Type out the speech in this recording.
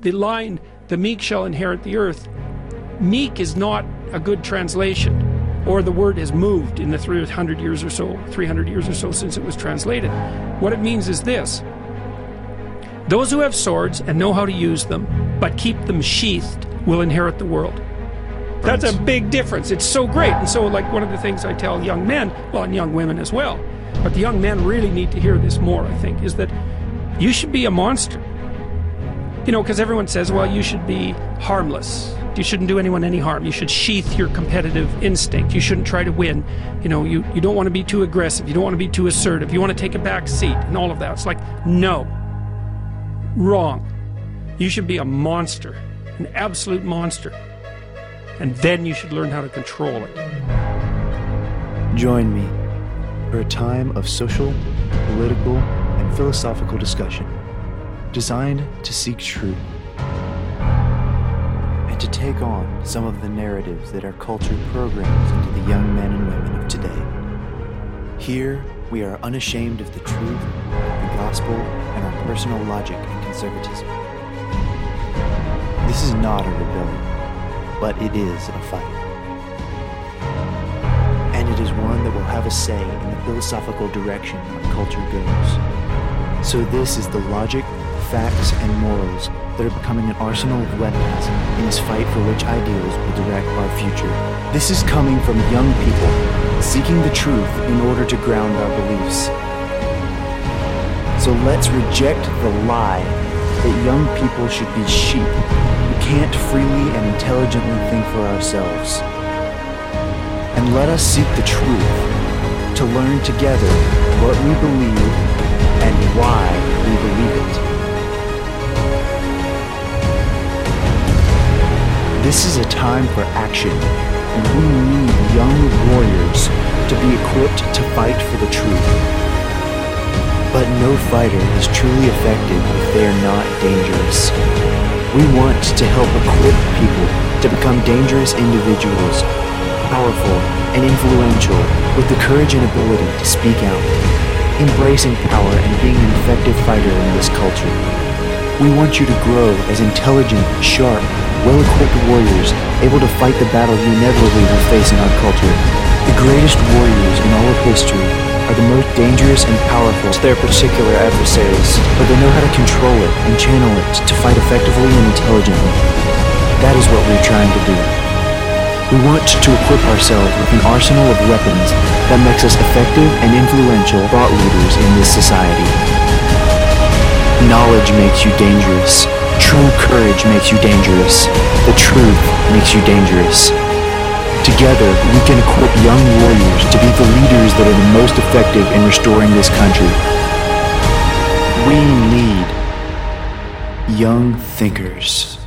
the line, the meek shall inherit the earth, meek is not a good translation or the word has moved in the 300 years or so 300 years or so since it was translated. What it means is this. Those who have swords and know how to use them but keep them sheathed will inherit the world. That's a big difference. It's so great and so like one of the things i tell young men well and young women as well but the young men really need to hear this more i think is that you should be a monster you know because everyone says well you should be harmless you shouldn't do anyone any harm. You should sheath your competitive instinct. You shouldn't try to win. You know, you, you don't want to be too aggressive. You don't want to be too assertive. You want to take a back seat and all of that. It's like, no. Wrong. You should be a monster, an absolute monster. And then you should learn how to control it. Join me for a time of social, political, and philosophical discussion designed to seek truth and to take on some of the narratives that our culture programs into the young men and women of today. Here, we are unashamed of the truth, the gospel, and our personal logic and conservatism. This is not a rebellion, but it is a fight. And it is one that will have a say in the philosophical direction our culture goes. So this is the logic, facts, and morals that are becoming an arsenal of weapons in this fight for which ideals will direct our future. This is coming from young people seeking the truth in order to ground our beliefs. So let's reject the lie that young people should be sheep who can't freely and intelligently think for ourselves. And let us seek the truth to learn together what we believe and why we believe it. This is a time for action, and we need young warriors to be equipped to fight for the truth. But no fighter is truly effective if they are not dangerous. We want to help equip people to become dangerous individuals, powerful and influential, with the courage and ability to speak out, embracing power and being an effective fighter in this culture. We want you to grow as intelligent, sharp, well-equipped warriors able to fight the battle you inevitably will face in our culture. The greatest warriors in all of history are the most dangerous and powerful to their particular adversaries, but they know how to control it and channel it to fight effectively and intelligently. That is what we're trying to do. We want to equip ourselves with an arsenal of weapons that makes us effective and influential thought leaders in this society. Knowledge makes you dangerous, True courage makes you dangerous. The truth makes you dangerous. Together, we can equip young warriors to be the leaders that are the most effective in restoring this country. We need young thinkers.